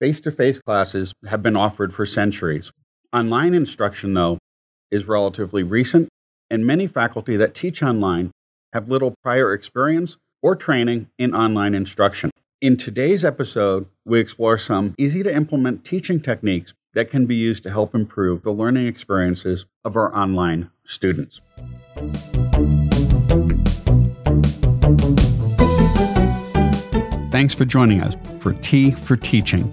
Face to face classes have been offered for centuries. Online instruction, though, is relatively recent, and many faculty that teach online have little prior experience or training in online instruction. In today's episode, we explore some easy to implement teaching techniques that can be used to help improve the learning experiences of our online students. Thanks for joining us for Tea for Teaching,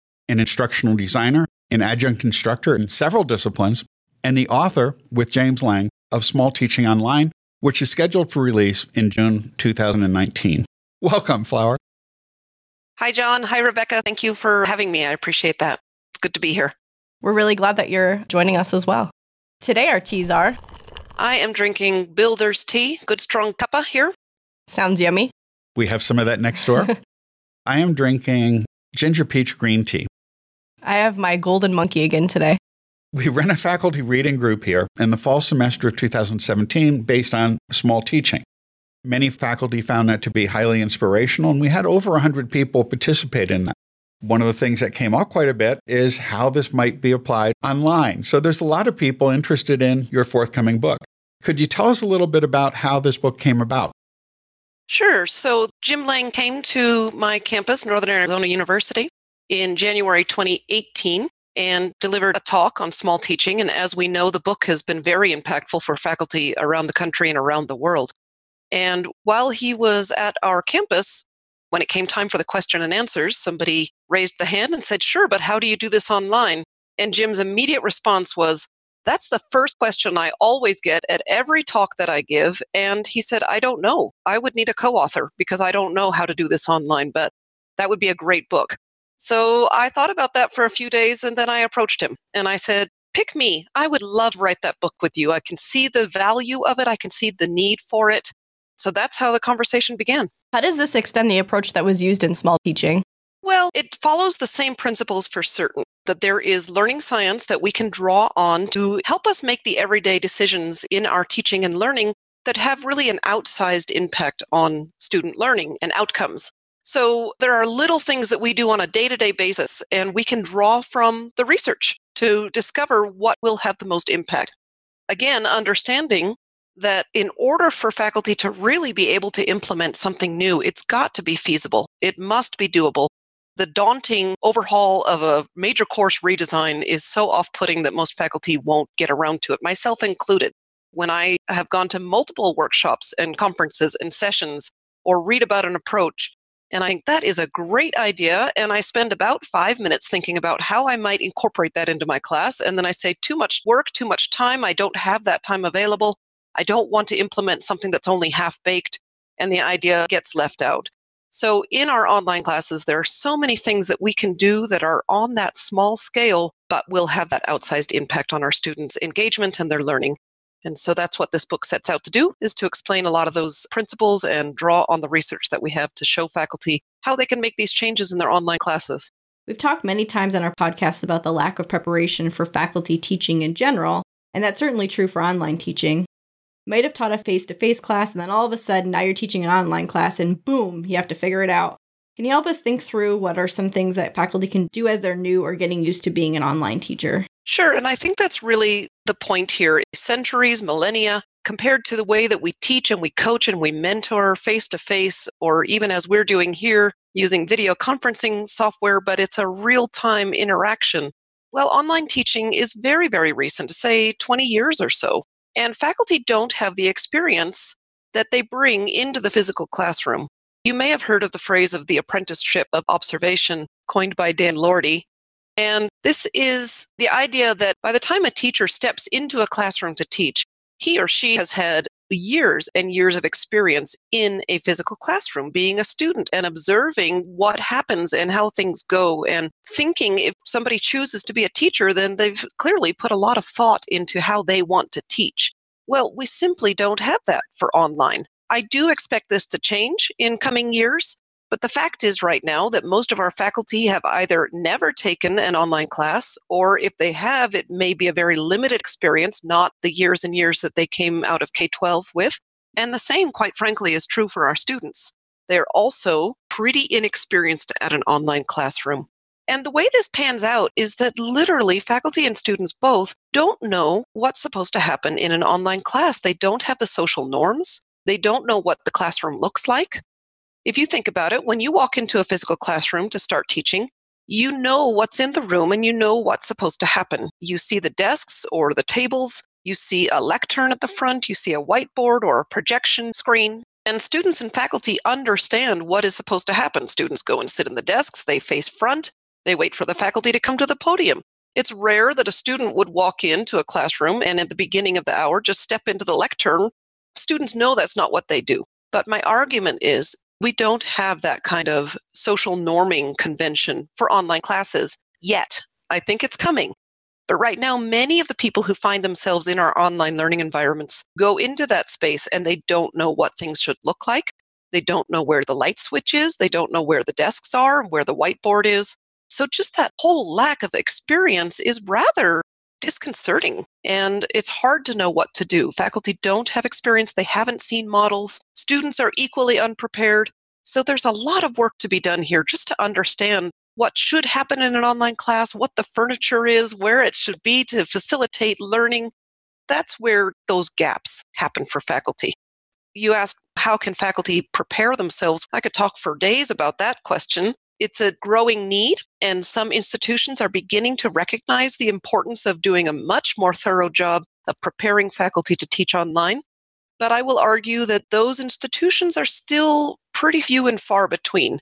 an instructional designer, an adjunct instructor in several disciplines, and the author with James Lang of Small Teaching Online, which is scheduled for release in June 2019. Welcome, Flower. Hi, John. Hi, Rebecca. Thank you for having me. I appreciate that. It's good to be here. We're really glad that you're joining us as well. Today, our teas are I am drinking Builder's tea, good strong cuppa here. Sounds yummy. We have some of that next door. I am drinking ginger peach green tea. I have my golden monkey again today. We ran a faculty reading group here in the fall semester of 2017 based on small teaching. Many faculty found that to be highly inspirational, and we had over 100 people participate in that. One of the things that came up quite a bit is how this might be applied online. So there's a lot of people interested in your forthcoming book. Could you tell us a little bit about how this book came about? Sure. So Jim Lang came to my campus, Northern Arizona University, in January 2018 and delivered a talk on small teaching. And as we know, the book has been very impactful for faculty around the country and around the world. And while he was at our campus, when it came time for the question and answers, somebody raised the hand and said, Sure, but how do you do this online? And Jim's immediate response was, That's the first question I always get at every talk that I give. And he said, I don't know. I would need a co author because I don't know how to do this online, but that would be a great book. So I thought about that for a few days and then I approached him and I said, Pick me. I would love to write that book with you. I can see the value of it, I can see the need for it. So that's how the conversation began. How does this extend the approach that was used in small teaching? Well, it follows the same principles for certain that there is learning science that we can draw on to help us make the everyday decisions in our teaching and learning that have really an outsized impact on student learning and outcomes. So there are little things that we do on a day to day basis, and we can draw from the research to discover what will have the most impact. Again, understanding that in order for faculty to really be able to implement something new, it's got to be feasible. It must be doable. The daunting overhaul of a major course redesign is so off putting that most faculty won't get around to it, myself included. When I have gone to multiple workshops and conferences and sessions or read about an approach, and I think that is a great idea. And I spend about five minutes thinking about how I might incorporate that into my class. And then I say, too much work, too much time. I don't have that time available. I don't want to implement something that's only half baked. And the idea gets left out. So, in our online classes, there are so many things that we can do that are on that small scale, but will have that outsized impact on our students' engagement and their learning. And so that's what this book sets out to do is to explain a lot of those principles and draw on the research that we have to show faculty how they can make these changes in their online classes. We've talked many times on our podcast about the lack of preparation for faculty teaching in general, and that's certainly true for online teaching. You might have taught a face to face class, and then all of a sudden, now you're teaching an online class, and boom, you have to figure it out. Can you help us think through what are some things that faculty can do as they're new or getting used to being an online teacher? Sure. And I think that's really the point here. Centuries, millennia, compared to the way that we teach and we coach and we mentor face to face, or even as we're doing here using video conferencing software, but it's a real time interaction. Well, online teaching is very, very recent, say 20 years or so. And faculty don't have the experience that they bring into the physical classroom. You may have heard of the phrase of the apprenticeship of observation coined by Dan Lortie. And this is the idea that by the time a teacher steps into a classroom to teach, he or she has had years and years of experience in a physical classroom, being a student and observing what happens and how things go, and thinking if somebody chooses to be a teacher, then they've clearly put a lot of thought into how they want to teach. Well, we simply don't have that for online. I do expect this to change in coming years. But the fact is, right now, that most of our faculty have either never taken an online class, or if they have, it may be a very limited experience, not the years and years that they came out of K 12 with. And the same, quite frankly, is true for our students. They're also pretty inexperienced at an online classroom. And the way this pans out is that literally faculty and students both don't know what's supposed to happen in an online class. They don't have the social norms. They don't know what the classroom looks like. If you think about it, when you walk into a physical classroom to start teaching, you know what's in the room and you know what's supposed to happen. You see the desks or the tables, you see a lectern at the front, you see a whiteboard or a projection screen. And students and faculty understand what is supposed to happen. Students go and sit in the desks, they face front, they wait for the faculty to come to the podium. It's rare that a student would walk into a classroom and at the beginning of the hour just step into the lectern. Students know that's not what they do. But my argument is we don't have that kind of social norming convention for online classes yet. I think it's coming. But right now, many of the people who find themselves in our online learning environments go into that space and they don't know what things should look like. They don't know where the light switch is. They don't know where the desks are, where the whiteboard is. So, just that whole lack of experience is rather disconcerting and it's hard to know what to do. Faculty don't have experience, they haven't seen models, students are equally unprepared. So there's a lot of work to be done here just to understand what should happen in an online class, what the furniture is, where it should be to facilitate learning. That's where those gaps happen for faculty. You ask, how can faculty prepare themselves? I could talk for days about that question. It's a growing need, and some institutions are beginning to recognize the importance of doing a much more thorough job of preparing faculty to teach online. But I will argue that those institutions are still pretty few and far between.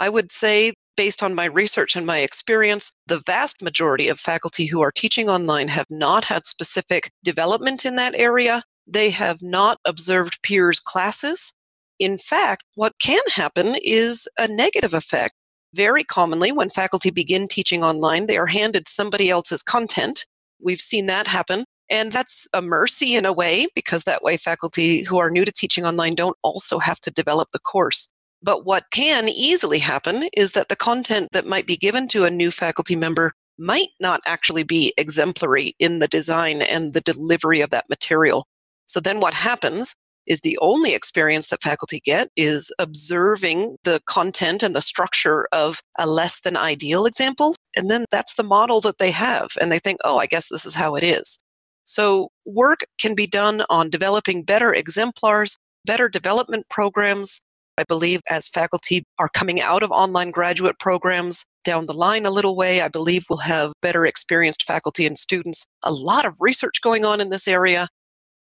I would say, based on my research and my experience, the vast majority of faculty who are teaching online have not had specific development in that area. They have not observed peers' classes. In fact, what can happen is a negative effect very commonly, when faculty begin teaching online, they are handed somebody else's content. We've seen that happen. And that's a mercy in a way, because that way faculty who are new to teaching online don't also have to develop the course. But what can easily happen is that the content that might be given to a new faculty member might not actually be exemplary in the design and the delivery of that material. So then what happens is the only experience that faculty get is observing the content and the structure of a less than ideal example. And then that's the model that they have. And they think, oh, I guess this is how it is. So work can be done on developing better exemplars, better development programs. I believe as faculty are coming out of online graduate programs down the line a little way, I believe we'll have better experienced faculty and students. A lot of research going on in this area,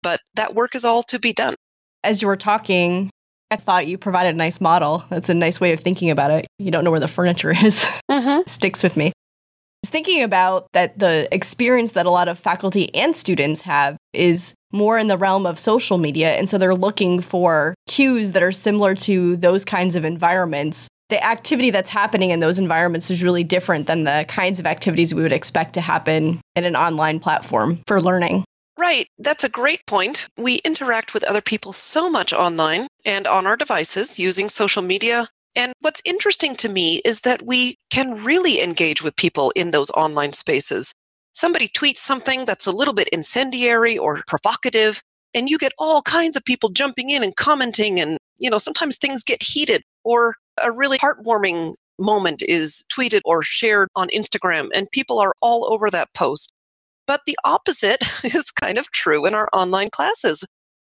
but that work is all to be done as you were talking, I thought you provided a nice model. That's a nice way of thinking about it. You don't know where the furniture is. Mm-hmm. Sticks with me. I was thinking about that the experience that a lot of faculty and students have is more in the realm of social media. And so they're looking for cues that are similar to those kinds of environments. The activity that's happening in those environments is really different than the kinds of activities we would expect to happen in an online platform for learning. Right. That's a great point. We interact with other people so much online and on our devices using social media. And what's interesting to me is that we can really engage with people in those online spaces. Somebody tweets something that's a little bit incendiary or provocative, and you get all kinds of people jumping in and commenting and you know sometimes things get heated or a really heartwarming moment is tweeted or shared on Instagram and people are all over that post but the opposite is kind of true in our online classes.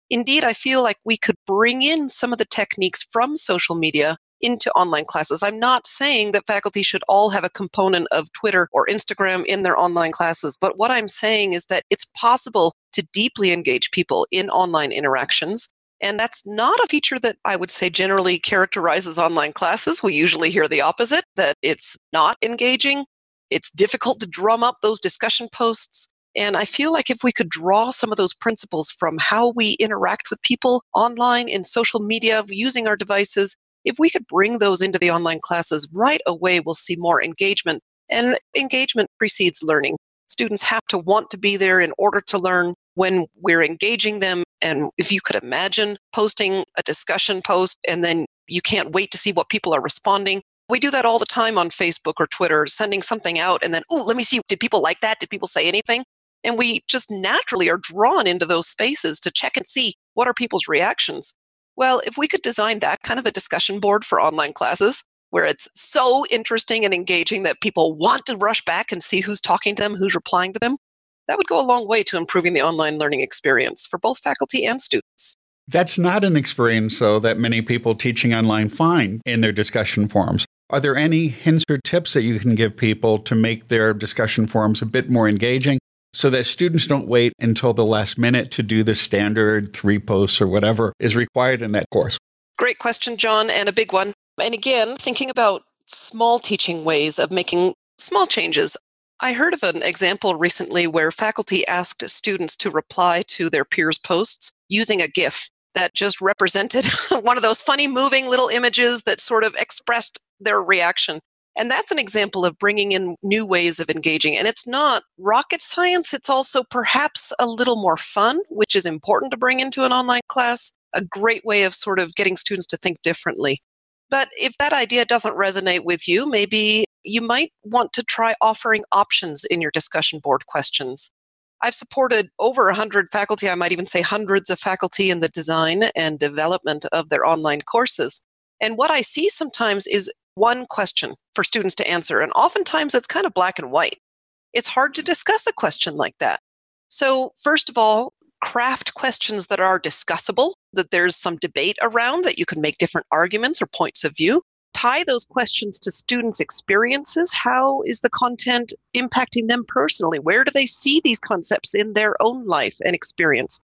Indeed, I feel like we could bring in some of the techniques from social media into online classes. I'm not saying that faculty should all have a component of Twitter or Instagram in their online classes, but what I'm saying is that it's possible to deeply engage people in online interactions. And that's not a feature that I would say generally characterizes online classes. We usually hear the opposite that it's not engaging, it's difficult to drum up those discussion posts. And I feel like if we could draw some of those principles from how we interact with people online in social media using our devices, if we could bring those into the online classes right away, we'll see more engagement. And engagement precedes learning. Students have to want to be there in order to learn when we're engaging them. And if you could imagine posting a discussion post and then you can't wait to see what people are responding. We do that all the time on Facebook or Twitter, sending something out and then, oh, let me see, did people like that? Did people say anything? And we just naturally are drawn into those spaces to check and see what are people's reactions. Well, if we could design that kind of a discussion board for online classes, where it's so interesting and engaging that people want to rush back and see who's talking to them, who's replying to them, that would go a long way to improving the online learning experience for both faculty and students. That's not an experience, though, that many people teaching online find in their discussion forums. Are there any hints or tips that you can give people to make their discussion forums a bit more engaging so that students don't wait until the last minute to do the standard three posts or whatever is required in that course? Great question, John, and a big one. And again, thinking about small teaching ways of making small changes. I heard of an example recently where faculty asked students to reply to their peers' posts using a GIF that just represented one of those funny moving little images that sort of expressed their reaction. And that's an example of bringing in new ways of engaging. And it's not rocket science, it's also perhaps a little more fun, which is important to bring into an online class, a great way of sort of getting students to think differently. But if that idea doesn't resonate with you, maybe you might want to try offering options in your discussion board questions. I've supported over 100 faculty, I might even say hundreds of faculty in the design and development of their online courses. And what I see sometimes is one question for students to answer. And oftentimes it's kind of black and white. It's hard to discuss a question like that. So, first of all, craft questions that are discussable, that there's some debate around, that you can make different arguments or points of view. Tie those questions to students' experiences. How is the content impacting them personally? Where do they see these concepts in their own life and experience?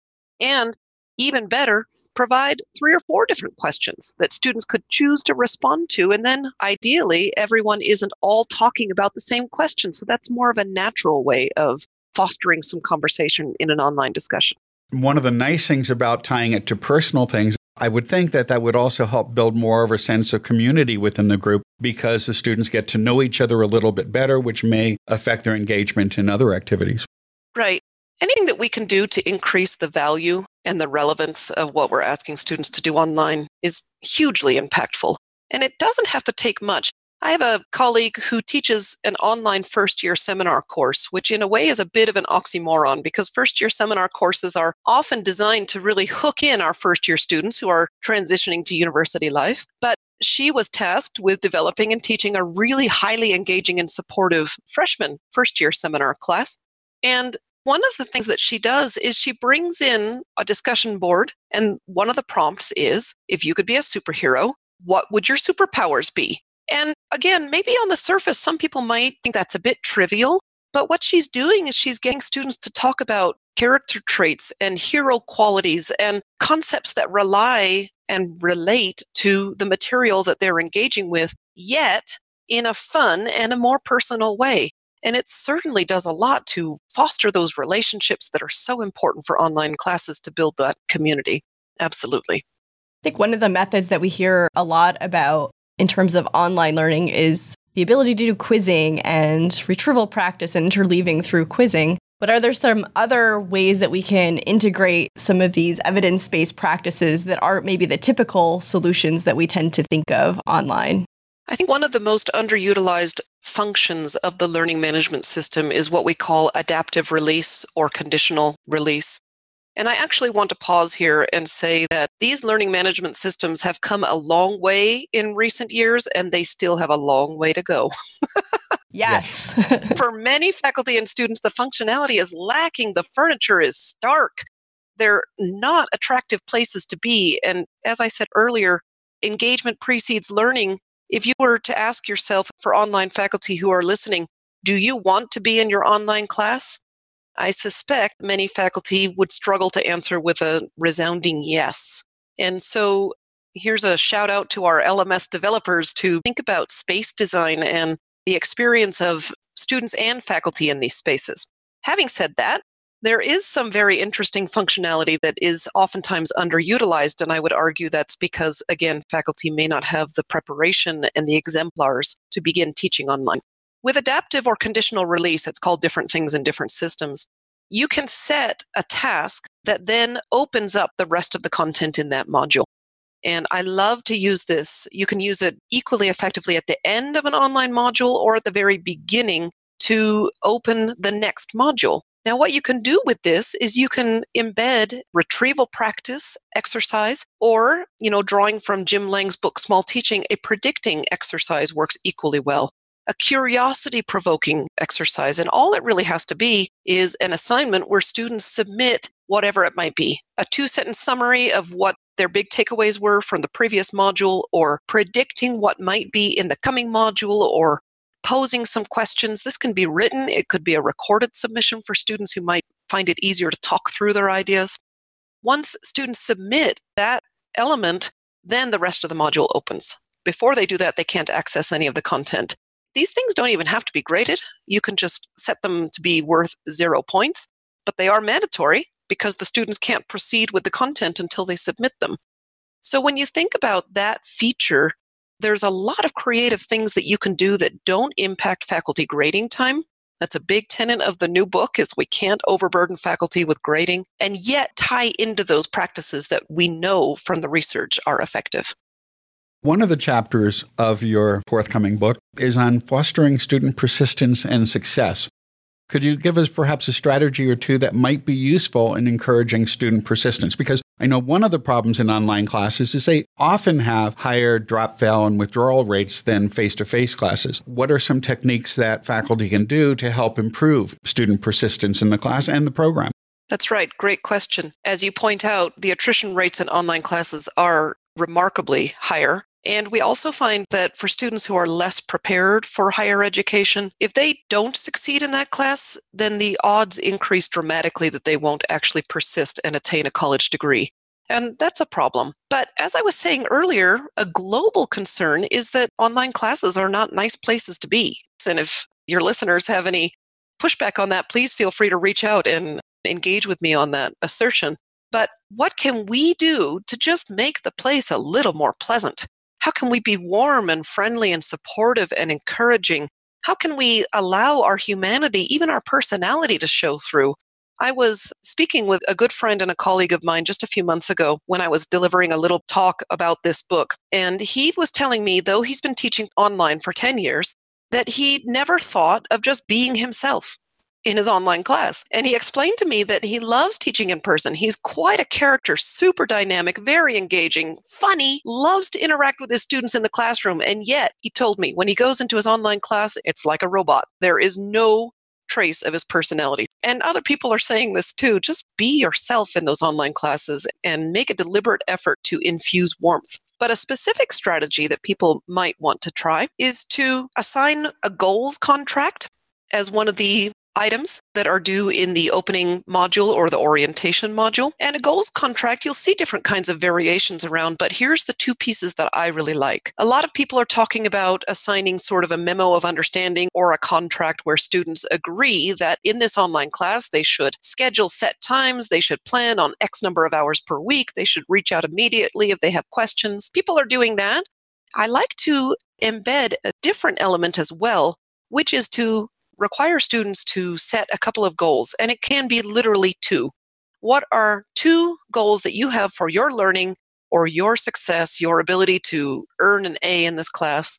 And even better, provide three or four different questions that students could choose to respond to. And then ideally, everyone isn't all talking about the same question. So that's more of a natural way of fostering some conversation in an online discussion. One of the nice things about tying it to personal things, I would think that that would also help build more of a sense of community within the group because the students get to know each other a little bit better, which may affect their engagement in other activities. Right. Anything that we can do to increase the value and the relevance of what we're asking students to do online is hugely impactful. And it doesn't have to take much. I have a colleague who teaches an online first year seminar course, which in a way is a bit of an oxymoron because first year seminar courses are often designed to really hook in our first year students who are transitioning to university life. But she was tasked with developing and teaching a really highly engaging and supportive freshman first year seminar class. And one of the things that she does is she brings in a discussion board, and one of the prompts is if you could be a superhero, what would your superpowers be? And again, maybe on the surface, some people might think that's a bit trivial, but what she's doing is she's getting students to talk about character traits and hero qualities and concepts that rely and relate to the material that they're engaging with, yet in a fun and a more personal way. And it certainly does a lot to foster those relationships that are so important for online classes to build that community. Absolutely. I think one of the methods that we hear a lot about in terms of online learning is the ability to do quizzing and retrieval practice and interleaving through quizzing. But are there some other ways that we can integrate some of these evidence based practices that aren't maybe the typical solutions that we tend to think of online? I think one of the most underutilized functions of the learning management system is what we call adaptive release or conditional release. And I actually want to pause here and say that these learning management systems have come a long way in recent years and they still have a long way to go. yes. For many faculty and students, the functionality is lacking, the furniture is stark. They're not attractive places to be. And as I said earlier, engagement precedes learning if you were to ask yourself for online faculty who are listening, do you want to be in your online class? I suspect many faculty would struggle to answer with a resounding yes. And so here's a shout out to our LMS developers to think about space design and the experience of students and faculty in these spaces. Having said that, there is some very interesting functionality that is oftentimes underutilized, and I would argue that's because, again, faculty may not have the preparation and the exemplars to begin teaching online. With adaptive or conditional release, it's called different things in different systems. You can set a task that then opens up the rest of the content in that module. And I love to use this. You can use it equally effectively at the end of an online module or at the very beginning to open the next module. Now, what you can do with this is you can embed retrieval practice exercise, or, you know, drawing from Jim Lang's book, Small Teaching, a predicting exercise works equally well. A curiosity provoking exercise. And all it really has to be is an assignment where students submit whatever it might be a two sentence summary of what their big takeaways were from the previous module, or predicting what might be in the coming module, or posing some questions. This can be written, it could be a recorded submission for students who might find it easier to talk through their ideas. Once students submit that element, then the rest of the module opens. Before they do that, they can't access any of the content. These things don't even have to be graded. You can just set them to be worth zero points, but they are mandatory because the students can't proceed with the content until they submit them. So when you think about that feature there's a lot of creative things that you can do that don't impact faculty grading time. That's a big tenet of the new book is we can't overburden faculty with grading and yet tie into those practices that we know from the research are effective. One of the chapters of your forthcoming book is on fostering student persistence and success. Could you give us perhaps a strategy or two that might be useful in encouraging student persistence? Because I know one of the problems in online classes is they often have higher drop, fail, and withdrawal rates than face to face classes. What are some techniques that faculty can do to help improve student persistence in the class and the program? That's right. Great question. As you point out, the attrition rates in online classes are remarkably higher. And we also find that for students who are less prepared for higher education, if they don't succeed in that class, then the odds increase dramatically that they won't actually persist and attain a college degree. And that's a problem. But as I was saying earlier, a global concern is that online classes are not nice places to be. And if your listeners have any pushback on that, please feel free to reach out and engage with me on that assertion. But what can we do to just make the place a little more pleasant? How can we be warm and friendly and supportive and encouraging? How can we allow our humanity, even our personality, to show through? I was speaking with a good friend and a colleague of mine just a few months ago when I was delivering a little talk about this book. And he was telling me, though he's been teaching online for 10 years, that he never thought of just being himself in his online class. And he explained to me that he loves teaching in person. He's quite a character, super dynamic, very engaging, funny, loves to interact with his students in the classroom. And yet, he told me when he goes into his online class, it's like a robot. There is no trace of his personality. And other people are saying this too. Just be yourself in those online classes and make a deliberate effort to infuse warmth. But a specific strategy that people might want to try is to assign a goals contract as one of the items that are due in the opening module or the orientation module. And a goals contract, you'll see different kinds of variations around, but here's the two pieces that I really like. A lot of people are talking about assigning sort of a memo of understanding or a contract where students agree that in this online class, they should schedule set times, they should plan on X number of hours per week, they should reach out immediately if they have questions. People are doing that. I like to embed a different element as well, which is to require students to set a couple of goals, and it can be literally two. What are two goals that you have for your learning or your success, your ability to earn an A in this class?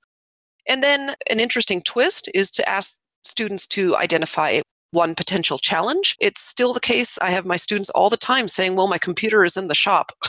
And then an interesting twist is to ask students to identify one potential challenge. It's still the case. I have my students all the time saying, Well, my computer is in the shop.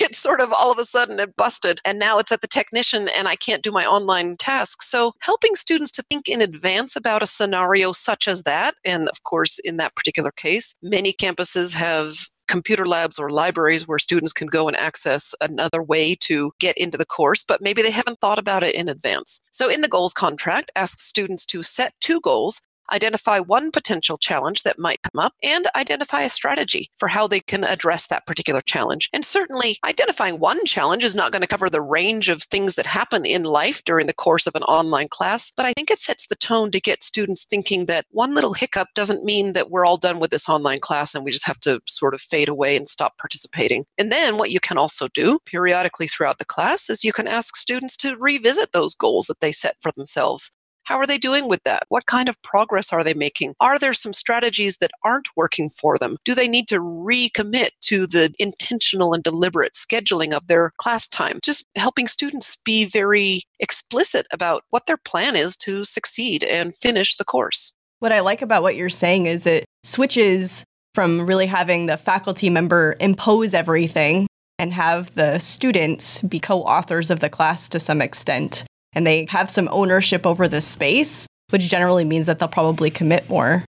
it's sort of all of a sudden it busted, and now it's at the technician, and I can't do my online tasks. So, helping students to think in advance about a scenario such as that, and of course, in that particular case, many campuses have computer labs or libraries where students can go and access another way to get into the course, but maybe they haven't thought about it in advance. So, in the goals contract, ask students to set two goals identify one potential challenge that might come up, and identify a strategy for how they can address that particular challenge. And certainly, identifying one challenge is not going to cover the range of things that happen in life during the course of an online class, but I think it sets the tone to get students thinking that one little hiccup doesn't mean that we're all done with this online class and we just have to sort of fade away and stop participating. And then what you can also do periodically throughout the class is you can ask students to revisit those goals that they set for themselves how are they doing with that? What kind of progress are they making? Are there some strategies that aren't working for them? Do they need to recommit to the intentional and deliberate scheduling of their class time? Just helping students be very explicit about what their plan is to succeed and finish the course. What I like about what you're saying is it switches from really having the faculty member impose everything and have the students be co authors of the class to some extent and they have some ownership over the space, which generally means that they'll probably commit more.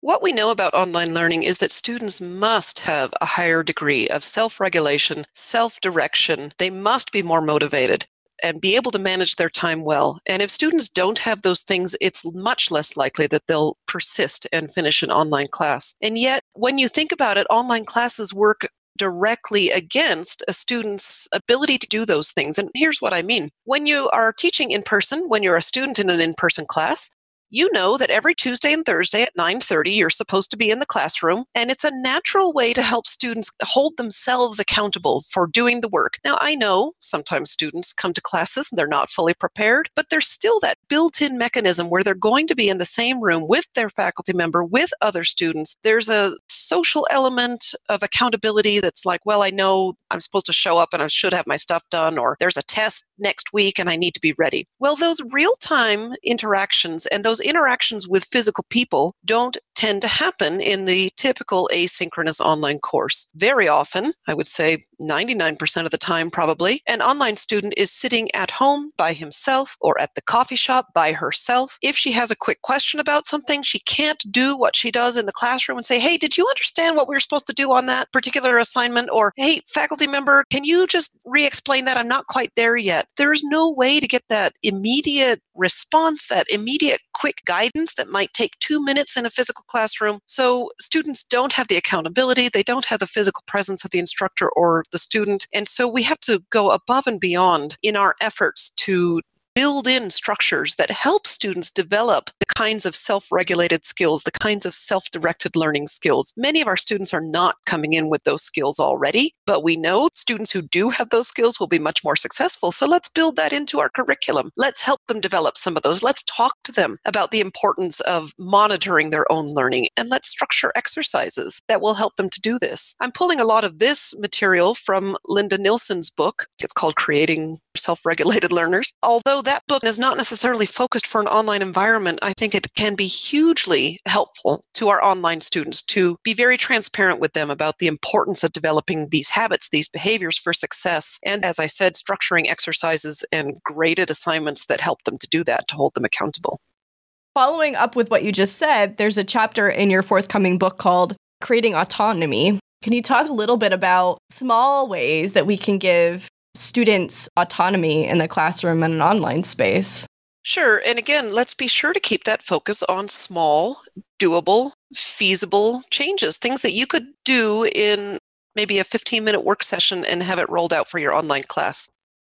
What we know about online learning is that students must have a higher degree of self regulation, self direction. They must be more motivated and be able to manage their time well. And if students don't have those things, it's much less likely that they'll persist and finish an online class. And yet, when you think about it, online classes work directly against a student's ability to do those things. And here's what I mean. When you are teaching in person, when you're a student in an in person class, you know that every Tuesday and Thursday at 9:30 you're supposed to be in the classroom and it's a natural way to help students hold themselves accountable for doing the work. Now I know sometimes students come to classes and they're not fully prepared, but there's still that built-in mechanism where they're going to be in the same room with their faculty member with other students. There's a social element of accountability that's like, well, I know I'm supposed to show up and I should have my stuff done or there's a test next week and I need to be ready. Well, those real-time interactions and those interactions with physical people don't tend to happen in the typical asynchronous online course. Very often, I would say 99% of the time probably, an online student is sitting at home by himself or at the coffee shop by herself. If she has a quick question about something, she can't do what she does in the classroom and say, Hey, did you understand what we were supposed to do on that particular assignment? Or, Hey, faculty member, can you just re explain that? I'm not quite there yet. There's no way to get that immediate response, that immediate quick guidance that might take two minutes in a physical classroom. So students don't have the accountability, they don't have the physical presence of the instructor or the student. And so we have to go above and beyond in our efforts to build in structures that help students develop kinds of self regulated skills, the kinds of self directed learning skills. Many of our students are not coming in with those skills already, but we know students who do have those skills will be much more successful. So let's build that into our curriculum. Let's help them develop some of those. Let's talk to them about the importance of monitoring their own learning and let's structure exercises that will help them to do this. I'm pulling a lot of this material from Linda Nilson's book. It's called Creating Self Regulated Learners. Although that book is not necessarily focused for an online environment, I think it can be hugely helpful to our online students to be very transparent with them about the importance of developing these habits, these behaviors for success. And as I said, structuring exercises and graded assignments that help them to do that, to hold them accountable. Following up with what you just said, there's a chapter in your forthcoming book called Creating Autonomy. Can you talk a little bit about small ways that we can give students' autonomy in the classroom and an online space. Sure. And again, let's be sure to keep that focus on small, doable, feasible changes, things that you could do in maybe a 15 minute work session and have it rolled out for your online class.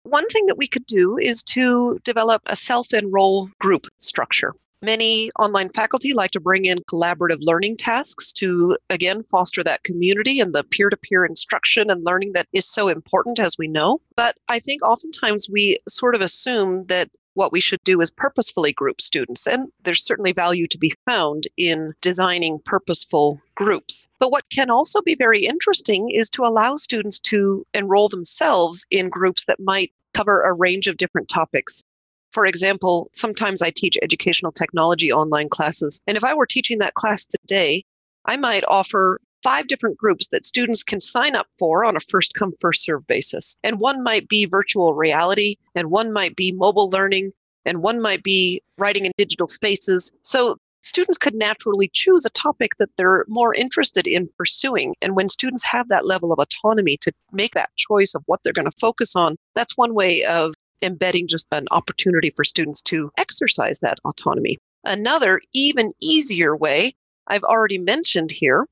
One thing that we could do is to develop a self enroll group structure. Many online faculty like to bring in collaborative learning tasks to, again, foster that community and the peer to peer instruction and learning that is so important, as we know. But I think oftentimes we sort of assume that what we should do is purposefully group students. And there's certainly value to be found in designing purposeful groups. But what can also be very interesting is to allow students to enroll themselves in groups that might cover a range of different topics. For example, sometimes I teach educational technology online classes. And if I were teaching that class today, I might offer five different groups that students can sign up for on a first come, first serve basis. And one might be virtual reality, and one might be mobile learning, and one might be writing in digital spaces. So students could naturally choose a topic that they're more interested in pursuing. And when students have that level of autonomy to make that choice of what they're going to focus on, that's one way of embedding just an opportunity for students to exercise that autonomy. Another, even easier way I've already mentioned here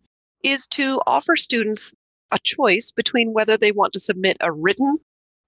is to offer students a choice between whether they want to submit a written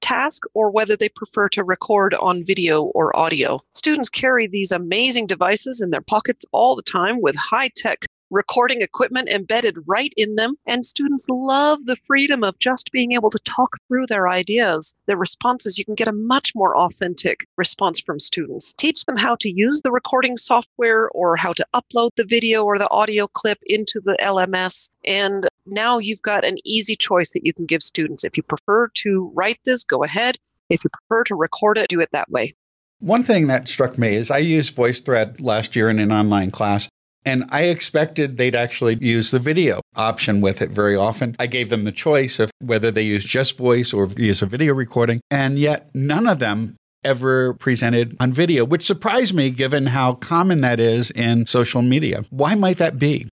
task or whether they prefer to record on video or audio. Students carry these amazing devices in their pockets all the time with high tech recording equipment embedded right in them. And students love the freedom of just being able to talk through their ideas, their responses. You can get a much more authentic response from students. Teach them how to use the recording software or how to upload the video or the audio clip into the LMS. And now you've got an easy choice that you can give students. If you prefer to write this, go ahead. If you prefer to record it, do it that way. One thing that struck me is I used VoiceThread last year in an online class, and I expected they'd actually use the video option with it very often. I gave them the choice of whether they use just voice or use a video recording, and yet none of them ever presented on video, which surprised me given how common that is in social media. Why might that be?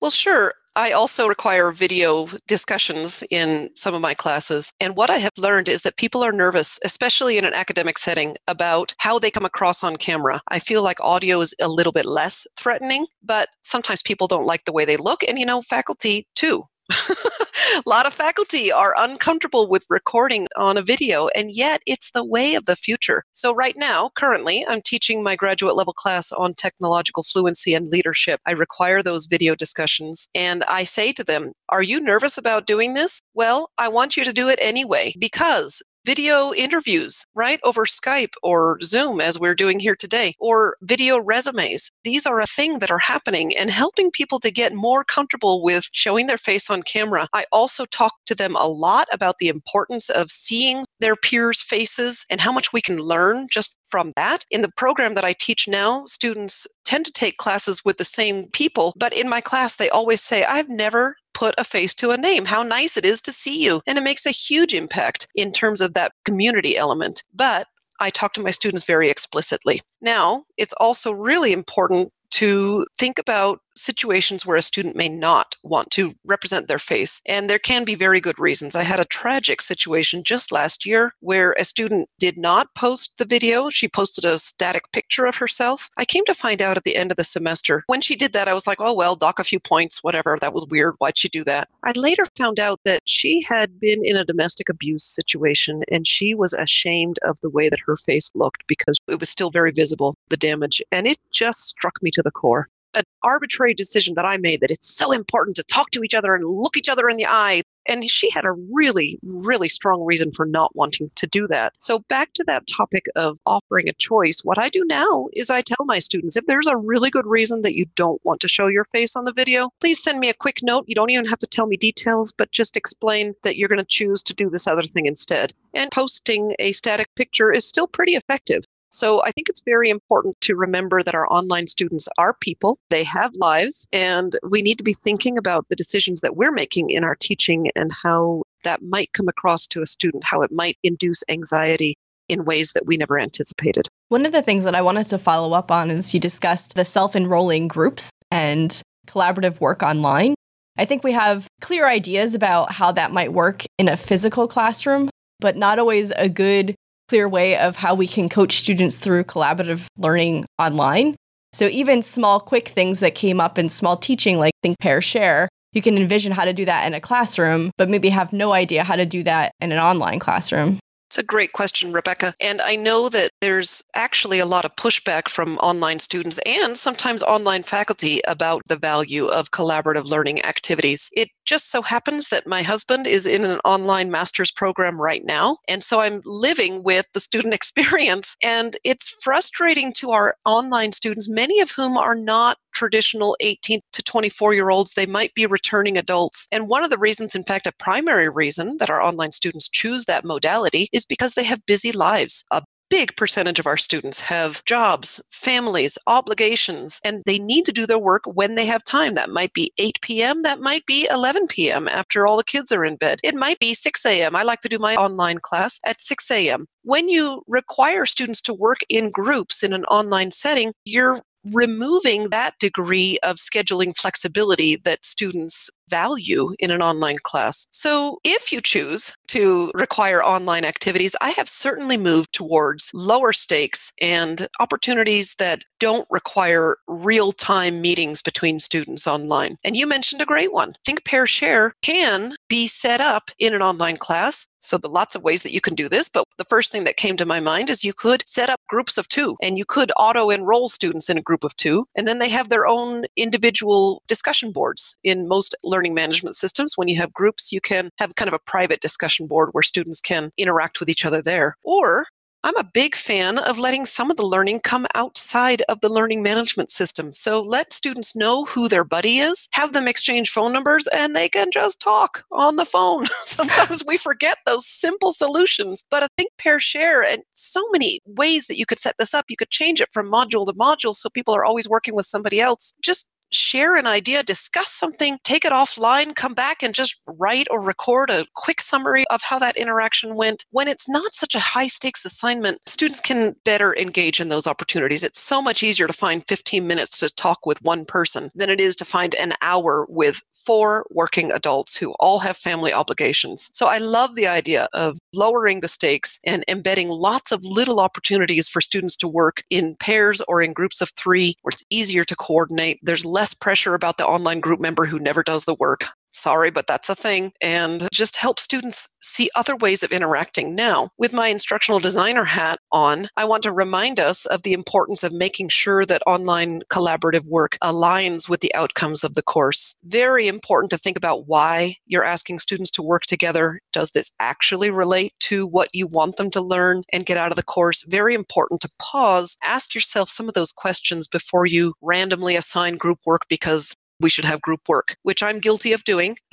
Well, sure. I also require video discussions in some of my classes. And what I have learned is that people are nervous, especially in an academic setting, about how they come across on camera. I feel like audio is a little bit less threatening, but sometimes people don't like the way they look. And, you know, faculty too. a lot of faculty are uncomfortable with recording on a video, and yet it's the way of the future. So, right now, currently, I'm teaching my graduate level class on technological fluency and leadership. I require those video discussions, and I say to them, Are you nervous about doing this? Well, I want you to do it anyway because video interviews, right? Over Skype or Zoom, as we're doing here today, or video resumes. These are a thing that are happening and helping people to get more comfortable with showing their face on camera. I also talk to them a lot about the importance of seeing their peers' faces and how much we can learn just from that. In the program that I teach now, students tend to take classes with the same people, but in my class, they always say, I've never put a face to a name. How nice it is to see you. And it makes a huge impact in terms of that community element. But I talk to my students very explicitly. Now, it's also really important to think about situations where a student may not want to represent their face. And there can be very good reasons. I had a tragic situation just last year where a student did not post the video. She posted a static picture of herself. I came to find out at the end of the semester. When she did that, I was like, oh, well, dock a few points, whatever. That was weird. Why'd she do that? I later found out that she had been in a domestic abuse situation and she was ashamed of the way that her face looked because it was still very visible, the damage. And it just struck me to the core an arbitrary decision that I made that it's so important to talk to each other and look each other in the eye. And she had a really, really strong reason for not wanting to do that. So, back to that topic of offering a choice, what I do now is I tell my students if there's a really good reason that you don't want to show your face on the video, please send me a quick note. You don't even have to tell me details, but just explain that you're going to choose to do this other thing instead. And posting a static picture is still pretty effective. So I think it's very important to remember that our online students are people, they have lives, and we need to be thinking about the decisions that we're making in our teaching and how that might come across to a student, how it might induce anxiety in ways that we never anticipated. One of the things that I wanted to follow up on is you discussed the self enrolling groups and collaborative work online. I think we have clear ideas about how that might work in a physical classroom, but not always a good clear way of how we can coach students through collaborative learning online. So even small, quick things that came up in small teaching, like think, pair, share, you can envision how to do that in a classroom, but maybe have no idea how to do that in an online classroom. It's a great question, Rebecca. And I know that there's actually a lot of pushback from online students and sometimes online faculty about the value of collaborative learning activities. It just so happens that my husband is in an online master's program right now. And so I'm living with the student experience. And it's frustrating to our online students, many of whom are not traditional 18 to 24 year olds. They might be returning adults. And one of the reasons, in fact, a primary reason that our online students choose that modality is because they have busy lives. A big percentage of our students have jobs, families, obligations, and they need to do their work when they have time. That might be 8 p.m., that might be 11 p.m. after all the kids are in bed. It might be 6 a.m. I like to do my online class at 6 a.m. When you require students to work in groups in an online setting, you're removing that degree of scheduling flexibility that students value in an online class. So, if you choose to require online activities, I have certainly moved towards lower stakes and opportunities that don't require real time meetings between students online. And you mentioned a great one. Think Pair Share can be set up in an online class so are lots of ways that you can do this, but the first thing that came to my mind is you could set up groups of two and you could auto enroll students in a group of two, and then they have their own individual discussion boards. In most learning management systems, when you have groups, you can have kind of a private discussion board where students can interact with each other there. Or I'm a big fan of letting some of the learning come outside of the learning management system. So let students know who their buddy is, have them exchange phone numbers, and they can just talk on the phone. Sometimes we forget those simple solutions, but I think pair share and so many ways that you could set this up. You could change it from module to module so people are always working with somebody else. Just share an idea, discuss something, take it offline, come back and just write or record a quick summary of how that interaction went. When it's not such a high stakes assignment, students can better engage in those opportunities. It's so much easier to find 15 minutes to talk with one person than it is to find an hour with four working adults who all have family obligations. So I love the idea of lowering the stakes and embedding lots of little opportunities for students to work in pairs or in groups of three where it's easier to coordinate. There's less pressure about the online group member who never does the work. Sorry, but that's a thing. And just help students see other ways of interacting. Now, with my instructional designer hat on, I want to remind us of the importance of making sure that online collaborative work aligns with the outcomes of the course. Very important to think about why you're asking students to work together. Does this actually relate to what you want them to learn and get out of the course? Very important to pause, ask yourself some of those questions before you randomly assign group work because we should have group work, which I'm guilty of doing.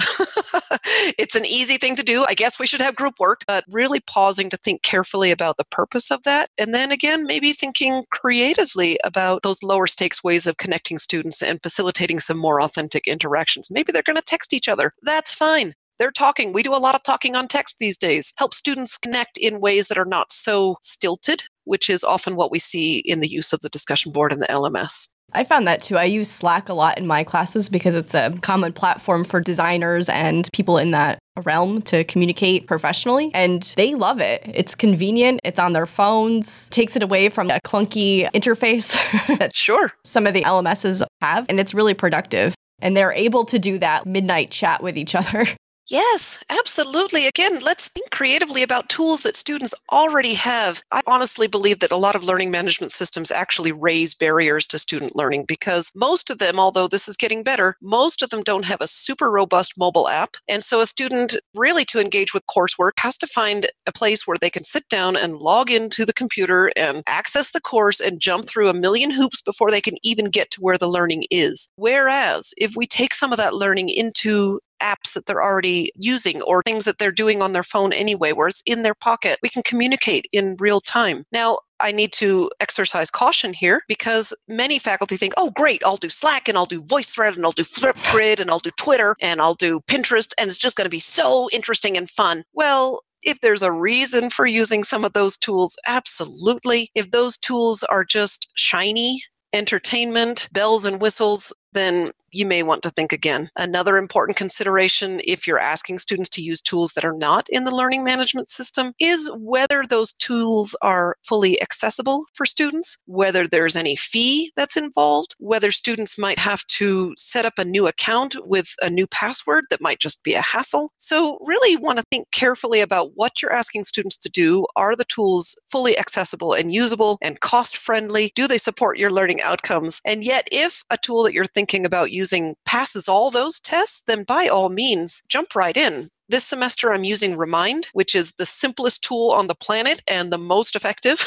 it's an easy thing to do. I guess we should have group work, but really pausing to think carefully about the purpose of that. And then again, maybe thinking creatively about those lower stakes ways of connecting students and facilitating some more authentic interactions. Maybe they're going to text each other. That's fine. They're talking. We do a lot of talking on text these days. Help students connect in ways that are not so stilted, which is often what we see in the use of the discussion board and the LMS. I found that too. I use Slack a lot in my classes because it's a common platform for designers and people in that realm to communicate professionally and they love it. It's convenient, it's on their phones, takes it away from a clunky interface that sure some of the LMSs have and it's really productive. And they're able to do that midnight chat with each other. Yes, absolutely. Again, let's think creatively about tools that students already have. I honestly believe that a lot of learning management systems actually raise barriers to student learning because most of them, although this is getting better, most of them don't have a super robust mobile app. And so a student really to engage with coursework has to find a place where they can sit down and log into the computer and access the course and jump through a million hoops before they can even get to where the learning is. Whereas if we take some of that learning into apps that they're already using or things that they're doing on their phone anyway, where it's in their pocket. We can communicate in real time. Now, I need to exercise caution here because many faculty think, oh, great, I'll do Slack and I'll do VoiceThread and I'll do Flipgrid and I'll do Twitter and I'll do Pinterest and it's just going to be so interesting and fun. Well, if there's a reason for using some of those tools, absolutely. If those tools are just shiny entertainment, bells and whistles, then you may want to think again. Another important consideration if you're asking students to use tools that are not in the learning management system is whether those tools are fully accessible for students, whether there's any fee that's involved, whether students might have to set up a new account with a new password that might just be a hassle. So, really want to think carefully about what you're asking students to do. Are the tools fully accessible and usable and cost friendly? Do they support your learning outcomes? And yet, if a tool that you're thinking about using using passes all those tests, then by all means, jump right in. This semester, I'm using Remind, which is the simplest tool on the planet and the most effective.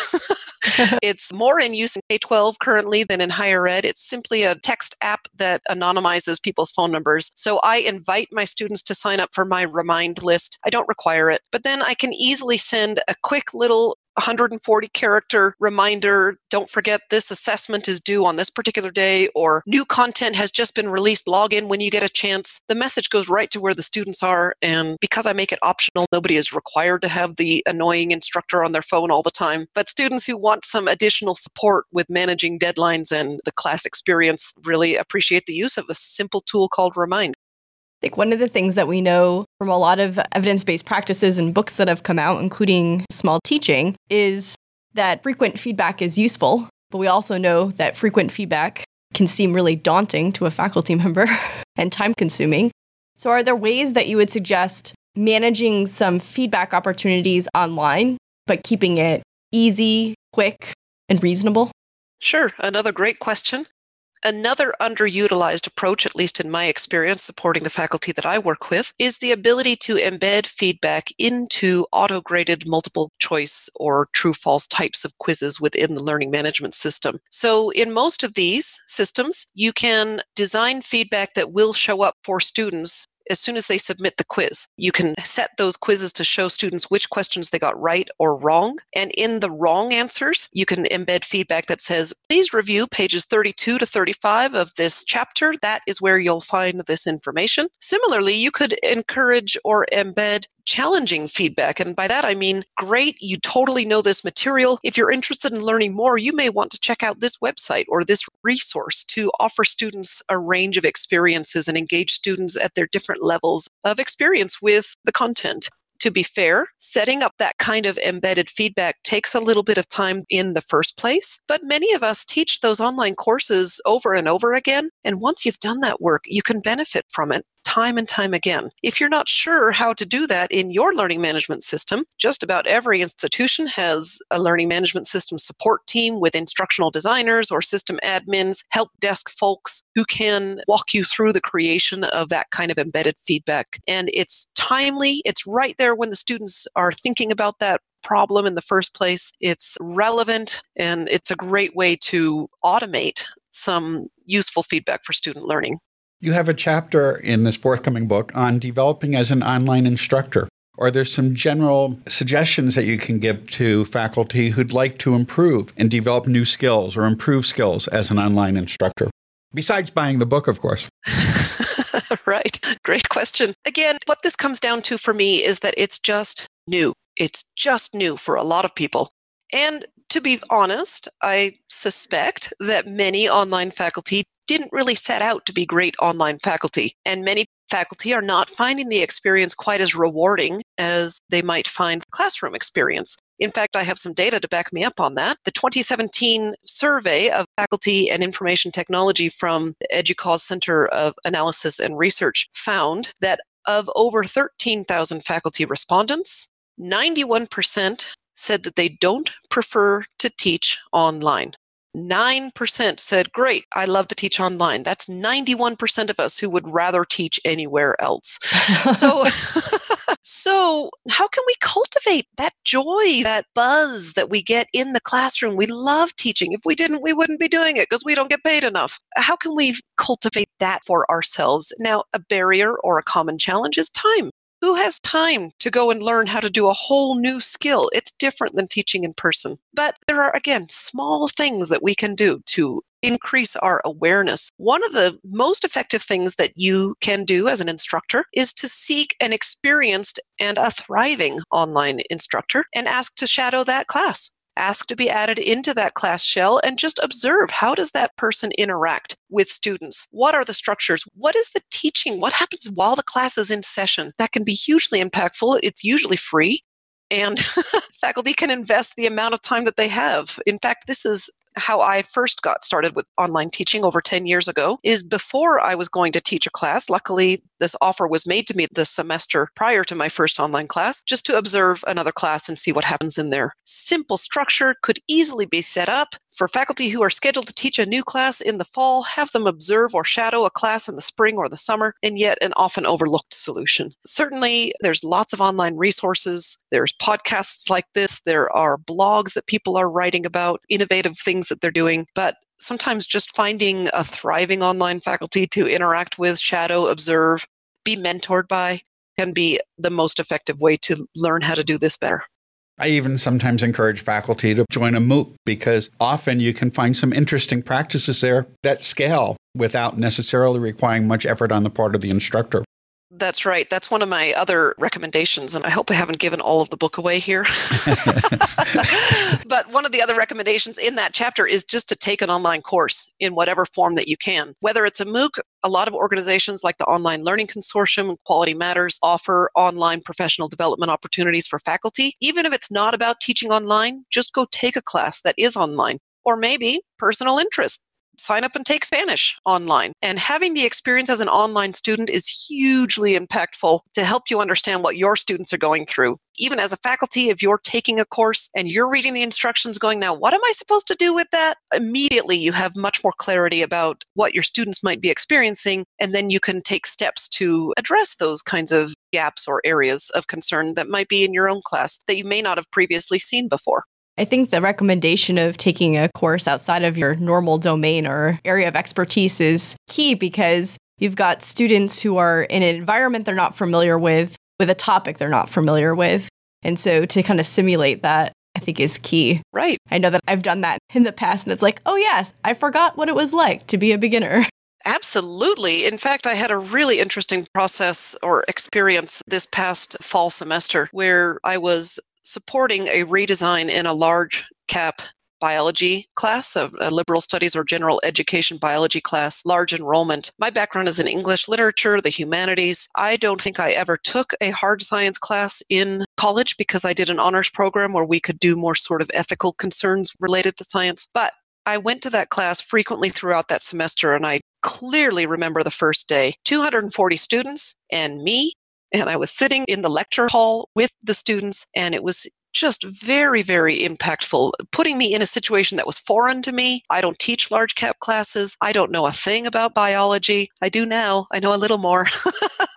it's more in use in K 12 currently than in higher ed. It's simply a text app that anonymizes people's phone numbers. So I invite my students to sign up for my Remind list. I don't require it, but then I can easily send a quick little 140 character reminder don't forget this assessment is due on this particular day, or new content has just been released, log in when you get a chance. The message goes right to where the students are. And because I make it optional, nobody is required to have the annoying instructor on their phone all the time. But students who want some additional support with managing deadlines and the class experience really appreciate the use of a simple tool called Remind. I think one of the things that we know from a lot of evidence based practices and books that have come out, including small teaching, is that frequent feedback is useful. But we also know that frequent feedback can seem really daunting to a faculty member and time consuming. So, are there ways that you would suggest managing some feedback opportunities online, but keeping it easy, quick, and reasonable? Sure. Another great question. Another underutilized approach, at least in my experience supporting the faculty that I work with, is the ability to embed feedback into auto graded multiple choice or true false types of quizzes within the learning management system. So, in most of these systems, you can design feedback that will show up for students as soon as they submit the quiz. You can set those quizzes to show students which questions they got right or wrong. And in the wrong answers, you can embed feedback that says, please review pages 32 to 35 of this chapter. That is where you'll find this information. Similarly, you could encourage or embed challenging feedback. And by that, I mean, great, you totally know this material. If you're interested in learning more, you may want to check out this website or this resource to offer students a range of experiences and engage students at their different levels of experience with the content. To be fair, setting up that kind of embedded feedback takes a little bit of time in the first place, but many of us teach those online courses over and over again. And once you've done that work, you can benefit from it time and time again. If you're not sure how to do that in your learning management system, just about every institution has a learning management system support team with instructional designers or system admins, help desk folks who can walk you through the creation of that kind of embedded feedback. And it's timely, it's right there when the students are thinking about that problem in the first place. It's relevant and it's a great way to automate some useful feedback for student learning. You have a chapter in this forthcoming book on developing as an online instructor. Are there some general suggestions that you can give to faculty who'd like to improve and develop new skills or improve skills as an online instructor? Besides buying the book, of course. right. Great question. Again, what this comes down to for me is that it's just new. It's just new for a lot of people. And to be honest, I suspect that many online faculty didn't really set out to be great online faculty. And many faculty are not finding the experience quite as rewarding as they might find classroom experience. In fact, I have some data to back me up on that. The 2017 survey of faculty and information technology from the EDUCAUSE Center of Analysis and Research found that of over 13,000 faculty respondents, 91% said that they don't prefer to teach online. 9% said, Great, I love to teach online. That's 91% of us who would rather teach anywhere else. so, so, how can we cultivate that joy, that buzz that we get in the classroom? We love teaching. If we didn't, we wouldn't be doing it because we don't get paid enough. How can we cultivate that for ourselves? Now, a barrier or a common challenge is time. Who has time to go and learn how to do a whole new skill? It's different than teaching in person. But there are, again, small things that we can do to increase our awareness. One of the most effective things that you can do as an instructor is to seek an experienced and a thriving online instructor and ask to shadow that class ask to be added into that class shell and just observe how does that person interact with students? What are the structures? What is the teaching? What happens while the class is in session? That can be hugely impactful. It's usually free and faculty can invest the amount of time that they have. In fact, this is how I first got started with online teaching over 10 years ago is before I was going to teach a class. Luckily, this offer was made to me the semester prior to my first online class just to observe another class and see what happens in there. Simple structure could easily be set up for faculty who are scheduled to teach a new class in the fall, have them observe or shadow a class in the spring or the summer, and yet an often overlooked solution. Certainly, there's lots of online resources. There's podcasts like this. There are blogs that people are writing about innovative things that they're doing. But sometimes just finding a thriving online faculty to interact with, shadow, observe, be mentored by can be the most effective way to learn how to do this better. I even sometimes encourage faculty to join a MOOC because often you can find some interesting practices there that scale without necessarily requiring much effort on the part of the instructor. That's right. That's one of my other recommendations. And I hope I haven't given all of the book away here. but one of the other recommendations in that chapter is just to take an online course in whatever form that you can. Whether it's a MOOC, a lot of organizations like the Online Learning Consortium and Quality Matters offer online professional development opportunities for faculty. Even if it's not about teaching online, just go take a class that is online or maybe personal interest sign up and take Spanish online. And having the experience as an online student is hugely impactful to help you understand what your students are going through. Even as a faculty, if you're taking a course and you're reading the instructions going, now, what am I supposed to do with that? Immediately, you have much more clarity about what your students might be experiencing. And then you can take steps to address those kinds of gaps or areas of concern that might be in your own class that you may not have previously seen before. I think the recommendation of taking a course outside of your normal domain or area of expertise is key because you've got students who are in an environment they're not familiar with, with a topic they're not familiar with. And so to kind of simulate that, I think is key. Right. I know that I've done that in the past and it's like, oh, yes, I forgot what it was like to be a beginner. Absolutely. In fact, I had a really interesting process or experience this past fall semester where I was supporting a redesign in a large cap biology class, a, a, uh, liberal studies or general education biology class, large enrollment. My background is in English literature, the humanities. I don't think I ever took a hard science class in college because I did an honors program where we could do more sort of ethical concerns related to science. But I went to that class frequently throughout that semester and I clearly remember the first day 240 students and me and I was sitting in the lecture hall with the students, and it was just very, very impactful, putting me in a situation that was foreign to me. I don't teach large cap classes. I don't know a thing about biology. I do now. I know a little more.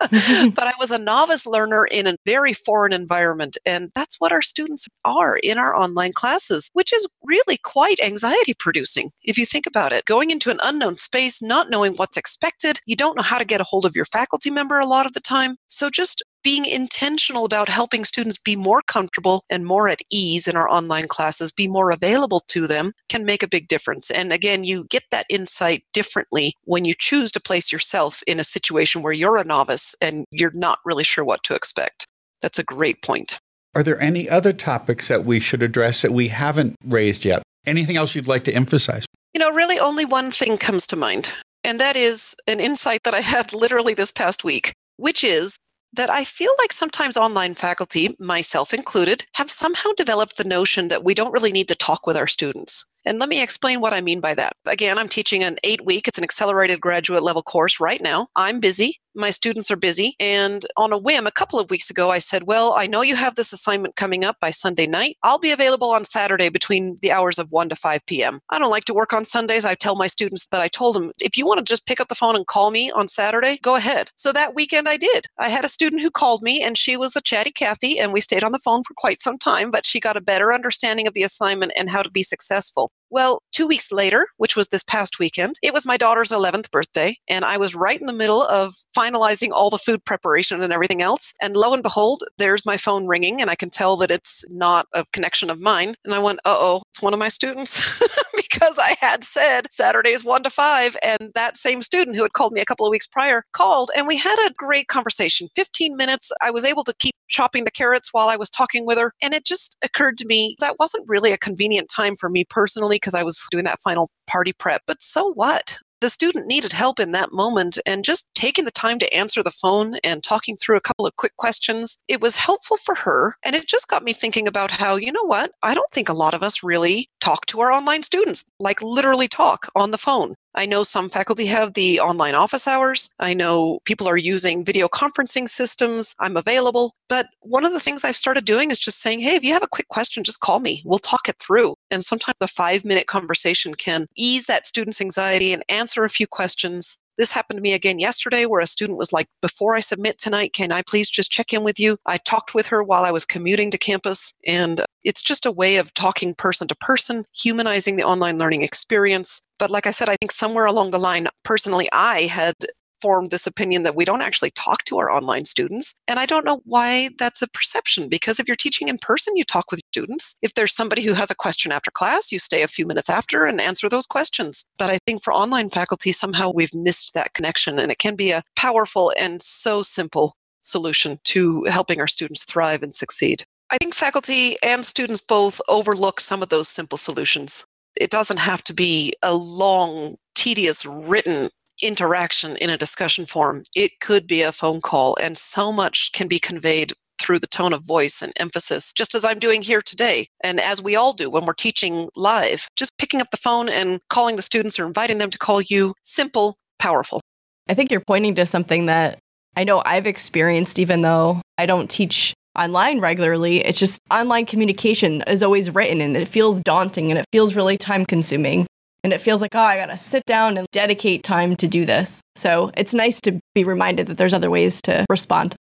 but I was a novice learner in a very foreign environment. And that's what our students are in our online classes, which is really quite anxiety producing if you think about it. Going into an unknown space, not knowing what's expected, you don't know how to get a hold of your faculty member a lot of the time. So just being intentional about helping students be more comfortable and more at ease in our online classes, be more available to them, can make a big difference. And again, you get that insight differently when you choose to place yourself in a situation where you're a novice and you're not really sure what to expect. That's a great point. Are there any other topics that we should address that we haven't raised yet? Anything else you'd like to emphasize? You know, really only one thing comes to mind, and that is an insight that I had literally this past week, which is that I feel like sometimes online faculty, myself included, have somehow developed the notion that we don't really need to talk with our students. And let me explain what I mean by that. Again, I'm teaching an eight week, it's an accelerated graduate level course right now. I'm busy. My students are busy. And on a whim, a couple of weeks ago, I said, Well, I know you have this assignment coming up by Sunday night. I'll be available on Saturday between the hours of 1 to 5 p.m. I don't like to work on Sundays. I tell my students that I told them, if you want to just pick up the phone and call me on Saturday, go ahead. So that weekend I did. I had a student who called me and she was a chatty Kathy, and we stayed on the phone for quite some time, but she got a better understanding of the assignment and how to be successful. Well, two weeks later, which was this past weekend, it was my daughter's 11th birthday, and I was right in the middle of finalizing all the food preparation and everything else. And lo and behold, there's my phone ringing, and I can tell that it's not a connection of mine. And I went, uh oh, it's one of my students. because I had said Saturdays 1 to 5. And that same student who had called me a couple of weeks prior called, and we had a great conversation 15 minutes. I was able to keep chopping the carrots while I was talking with her. And it just occurred to me that wasn't really a convenient time for me personally because I was doing that final party prep. But so what? the student needed help in that moment and just taking the time to answer the phone and talking through a couple of quick questions, it was helpful for her. And it just got me thinking about how, you know what, I don't think a lot of us really talk to our online students, like literally talk on the phone. I know some faculty have the online office hours. I know people are using video conferencing systems. I'm available. But one of the things I've started doing is just saying, hey, if you have a quick question, just call me. We'll talk it through. And sometimes a five minute conversation can ease that student's anxiety and answer a few questions this happened to me again yesterday where a student was like, Before I submit tonight, can I please just check in with you? I talked with her while I was commuting to campus, and it's just a way of talking person to person, humanizing the online learning experience. But like I said, I think somewhere along the line, personally, I had formed this opinion that we don't actually talk to our online students. And I don't know why that's a perception because if you're teaching in person, you talk with students. If there's somebody who has a question after class, you stay a few minutes after and answer those questions. But I think for online faculty, somehow we've missed that connection and it can be a powerful and so simple solution to helping our students thrive and succeed. I think faculty and students both overlook some of those simple solutions. It doesn't have to be a long, tedious written interaction in a discussion forum. It could be a phone call, and so much can be conveyed through the tone of voice and emphasis, just as I'm doing here today. And as we all do when we're teaching live, just picking up the phone and calling the students or inviting them to call you simple, powerful. I think you're pointing to something that I know I've experienced, even though I don't teach online regularly. It's just online communication is always written and it feels daunting and it feels really time consuming. And it feels like, oh, I got to sit down and dedicate time to do this. So it's nice to be reminded that there's other ways to respond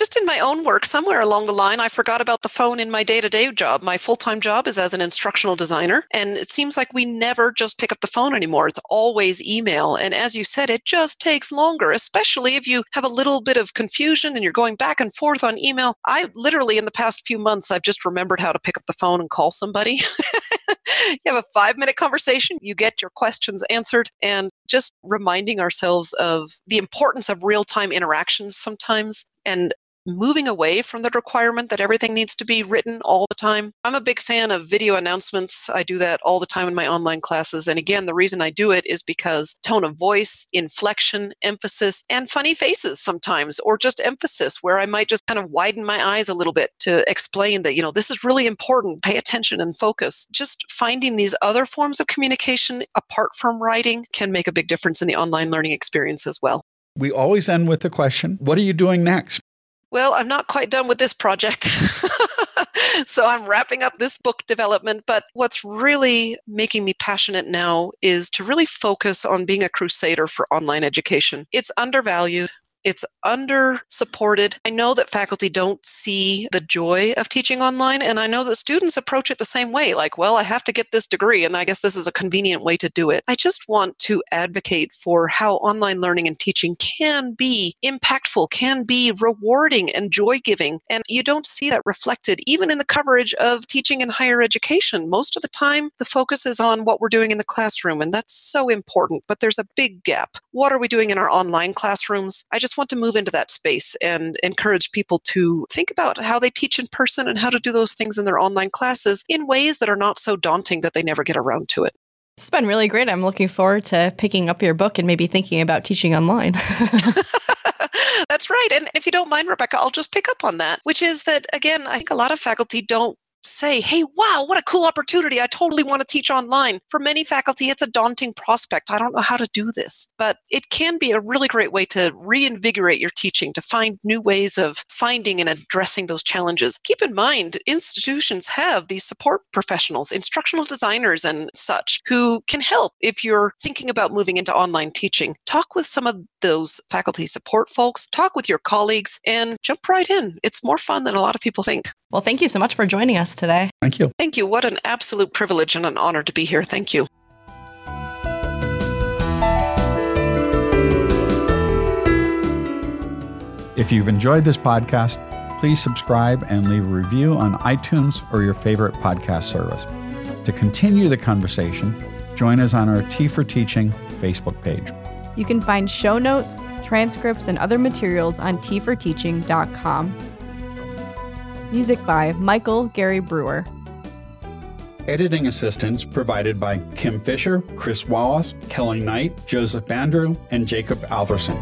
just in my own work, somewhere along the line, I forgot about the phone in my day to day job. My full time job is as an instructional designer. And it seems like we never just pick up the phone anymore. It's always email. And as you said, it just takes longer, especially if you have a little bit of confusion and you're going back and forth on email. I literally, in the past few months, I've just remembered how to pick up the phone and call somebody. you have a five minute conversation, you get your questions answered, and just reminding ourselves of the importance of real time interactions sometimes and moving away from the requirement that everything needs to be written all the time. I'm a big fan of video announcements. I do that all the time in my online classes. And again, the reason I do it is because tone of voice, inflection, emphasis, and funny faces sometimes, or just emphasis where I might just kind of widen my eyes a little bit to explain that, you know, this is really important. Pay attention and focus. Just finding these other forms of communication apart from writing can make a big difference in the online learning experience as well. We always end with the question What are you doing next? Well, I'm not quite done with this project. so I'm wrapping up this book development. But what's really making me passionate now is to really focus on being a crusader for online education. It's undervalued. It's under supported. I know that faculty don't see the joy of teaching online, and I know that students approach it the same way like, well, I have to get this degree, and I guess this is a convenient way to do it. I just want to advocate for how online learning and teaching can be impactful, can be rewarding and joy giving. And you don't see that reflected even in the coverage of teaching in higher education. Most of the time, the focus is on what we're doing in the classroom, and that's so important, but there's a big gap. What are we doing in our online classrooms? I just just want to move into that space and encourage people to think about how they teach in person and how to do those things in their online classes in ways that are not so daunting that they never get around to it. It's been really great. I'm looking forward to picking up your book and maybe thinking about teaching online. That's right. And if you don't mind, Rebecca, I'll just pick up on that, which is that, again, I think a lot of faculty don't say, hey, wow, what a cool opportunity. I totally want to teach online. For many faculty, it's a daunting prospect. I don't know how to do this. But it can be a really great way to reinvigorate your teaching, to find new ways of finding and addressing those challenges. Keep in mind, institutions have these support professionals, instructional designers, and such, who can help if you're thinking about moving into online teaching. Talk with some of those faculty support folks, talk with your colleagues, and jump right in. It's more fun than a lot of people think. Well, thank you so much for joining us today. Thank you. Thank you. What an absolute privilege and an honor to be here. Thank you. If you've enjoyed this podcast, please subscribe and leave a review on iTunes or your favorite podcast service. To continue the conversation, join us on our Tea for Teaching Facebook page. You can find show notes, transcripts, and other materials on teaforteaching.com. Music by Michael Gary Brewer. Editing assistance provided by Kim Fisher, Chris Wallace, Kelly Knight, Joseph Bandrew, and Jacob Alverson.